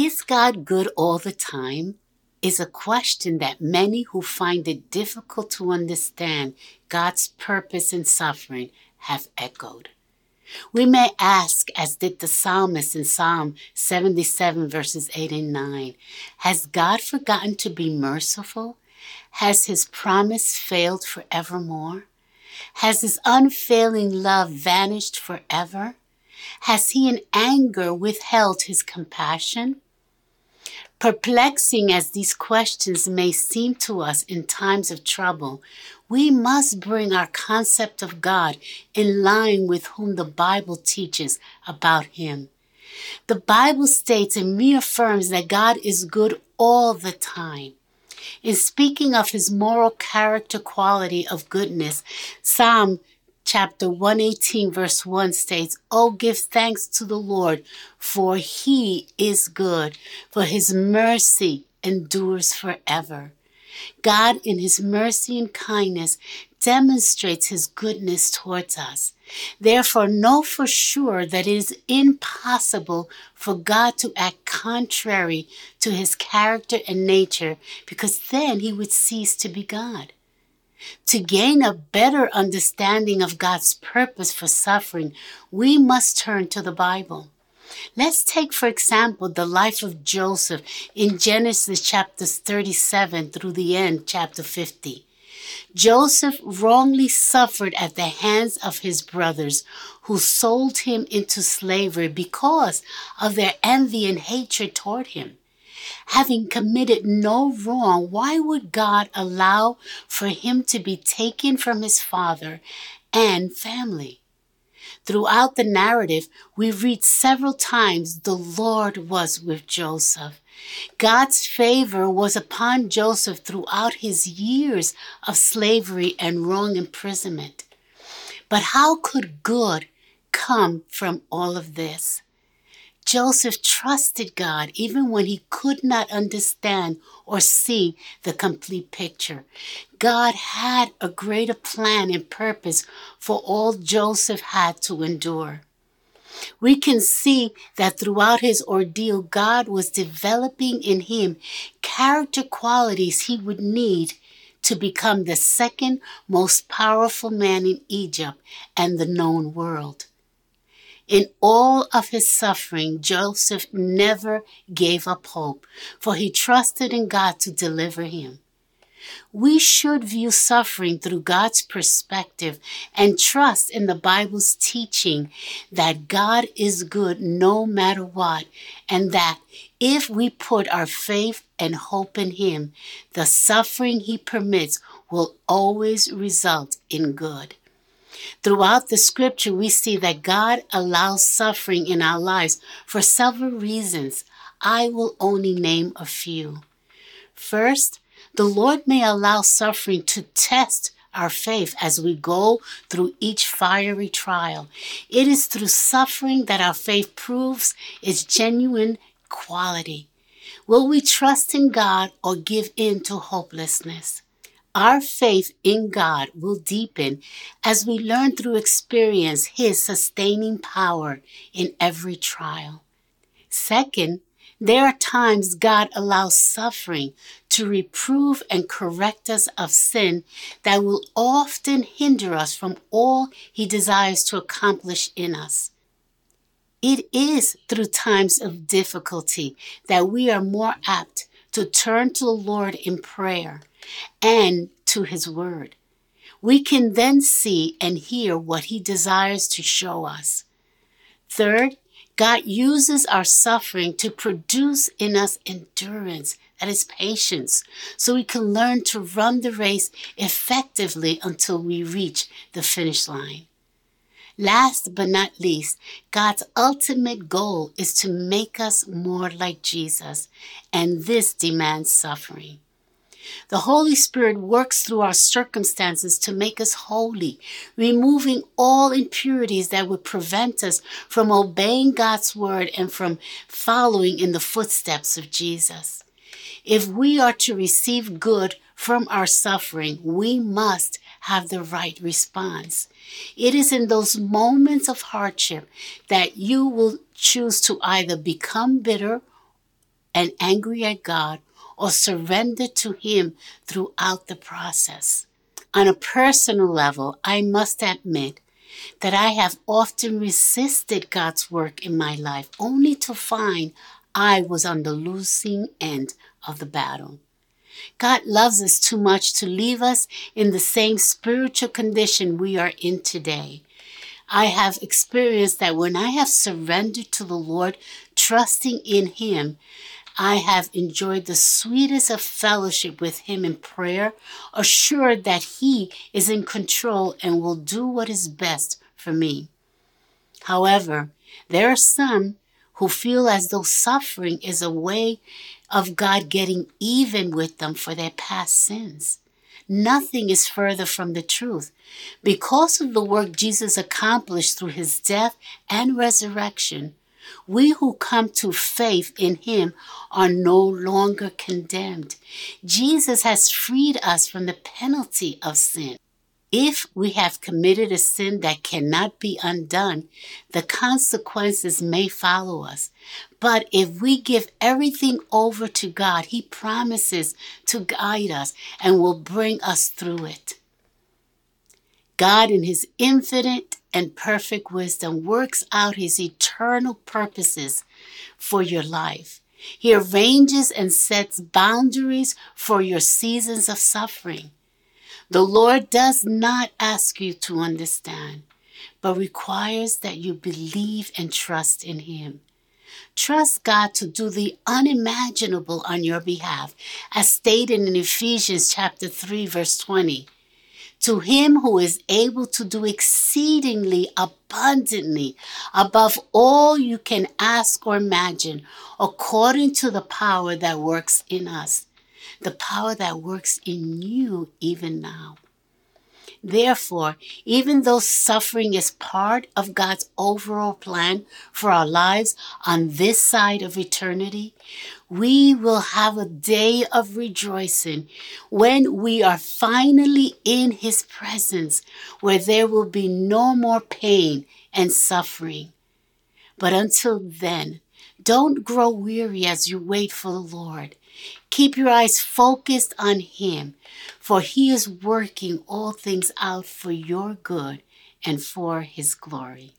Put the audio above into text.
Is God good all the time? Is a question that many who find it difficult to understand God's purpose in suffering have echoed. We may ask, as did the psalmist in Psalm 77, verses 8 and 9, Has God forgotten to be merciful? Has his promise failed forevermore? Has his unfailing love vanished forever? Has he in anger withheld his compassion? Perplexing as these questions may seem to us in times of trouble, we must bring our concept of God in line with whom the Bible teaches about Him. The Bible states and reaffirms that God is good all the time. In speaking of His moral character quality of goodness, Psalm chapter 118 verse 1 states, Oh, give thanks to the Lord, for he is good, for his mercy endures forever. God, in his mercy and kindness, demonstrates his goodness towards us. Therefore, know for sure that it is impossible for God to act contrary to his character and nature, because then he would cease to be God. To gain a better understanding of God's purpose for suffering, we must turn to the Bible. Let's take, for example, the life of Joseph in Genesis chapters 37 through the end, chapter 50. Joseph wrongly suffered at the hands of his brothers, who sold him into slavery because of their envy and hatred toward him having committed no wrong, why would God allow for him to be taken from his father and family? Throughout the narrative, we read several times the Lord was with Joseph. God's favor was upon Joseph throughout his years of slavery and wrong imprisonment. But how could good come from all of this? Joseph trusted God even when he could not understand or see the complete picture. God had a greater plan and purpose for all Joseph had to endure. We can see that throughout his ordeal, God was developing in him character qualities he would need to become the second most powerful man in Egypt and the known world. In all of his suffering, Joseph never gave up hope, for he trusted in God to deliver him. We should view suffering through God's perspective and trust in the Bible's teaching that God is good no matter what, and that if we put our faith and hope in Him, the suffering He permits will always result in good. Throughout the scripture, we see that God allows suffering in our lives for several reasons. I will only name a few. First, the Lord may allow suffering to test our faith as we go through each fiery trial. It is through suffering that our faith proves its genuine quality. Will we trust in God or give in to hopelessness? Our faith in God will deepen as we learn through experience His sustaining power in every trial. Second, there are times God allows suffering to reprove and correct us of sin that will often hinder us from all He desires to accomplish in us. It is through times of difficulty that we are more apt to turn to the Lord in prayer and to His Word. We can then see and hear what He desires to show us. Third, God uses our suffering to produce in us endurance, that is patience, so we can learn to run the race effectively until we reach the finish line. Last but not least, God's ultimate goal is to make us more like Jesus, and this demands suffering. The Holy Spirit works through our circumstances to make us holy, removing all impurities that would prevent us from obeying God's word and from following in the footsteps of Jesus. If we are to receive good from our suffering, we must have the right response. It is in those moments of hardship that you will choose to either become bitter and angry at God or surrender to Him throughout the process. On a personal level, I must admit that I have often resisted God's work in my life only to find I was on the losing end of the battle. God loves us too much to leave us in the same spiritual condition we are in today. I have experienced that when I have surrendered to the Lord, trusting in Him, I have enjoyed the sweetest of fellowship with Him in prayer, assured that He is in control and will do what is best for me. However, there are some who feel as though suffering is a way of God getting even with them for their past sins. Nothing is further from the truth. Because of the work Jesus accomplished through his death and resurrection, we who come to faith in him are no longer condemned. Jesus has freed us from the penalty of sin. If we have committed a sin that cannot be undone, the consequences may follow us. But if we give everything over to God, He promises to guide us and will bring us through it. God, in His infinite and perfect wisdom, works out His eternal purposes for your life. He arranges and sets boundaries for your seasons of suffering. The Lord does not ask you to understand, but requires that you believe and trust in Him. Trust God to do the unimaginable on your behalf, as stated in Ephesians chapter 3 verse 20. To him who is able to do exceedingly abundantly above all you can ask or imagine, according to the power that works in us the power that works in you even now. Therefore, even though suffering is part of God's overall plan for our lives on this side of eternity, we will have a day of rejoicing when we are finally in His presence, where there will be no more pain and suffering. But until then, don't grow weary as you wait for the Lord. Keep your eyes focused on Him, for He is working all things out for your good and for His glory.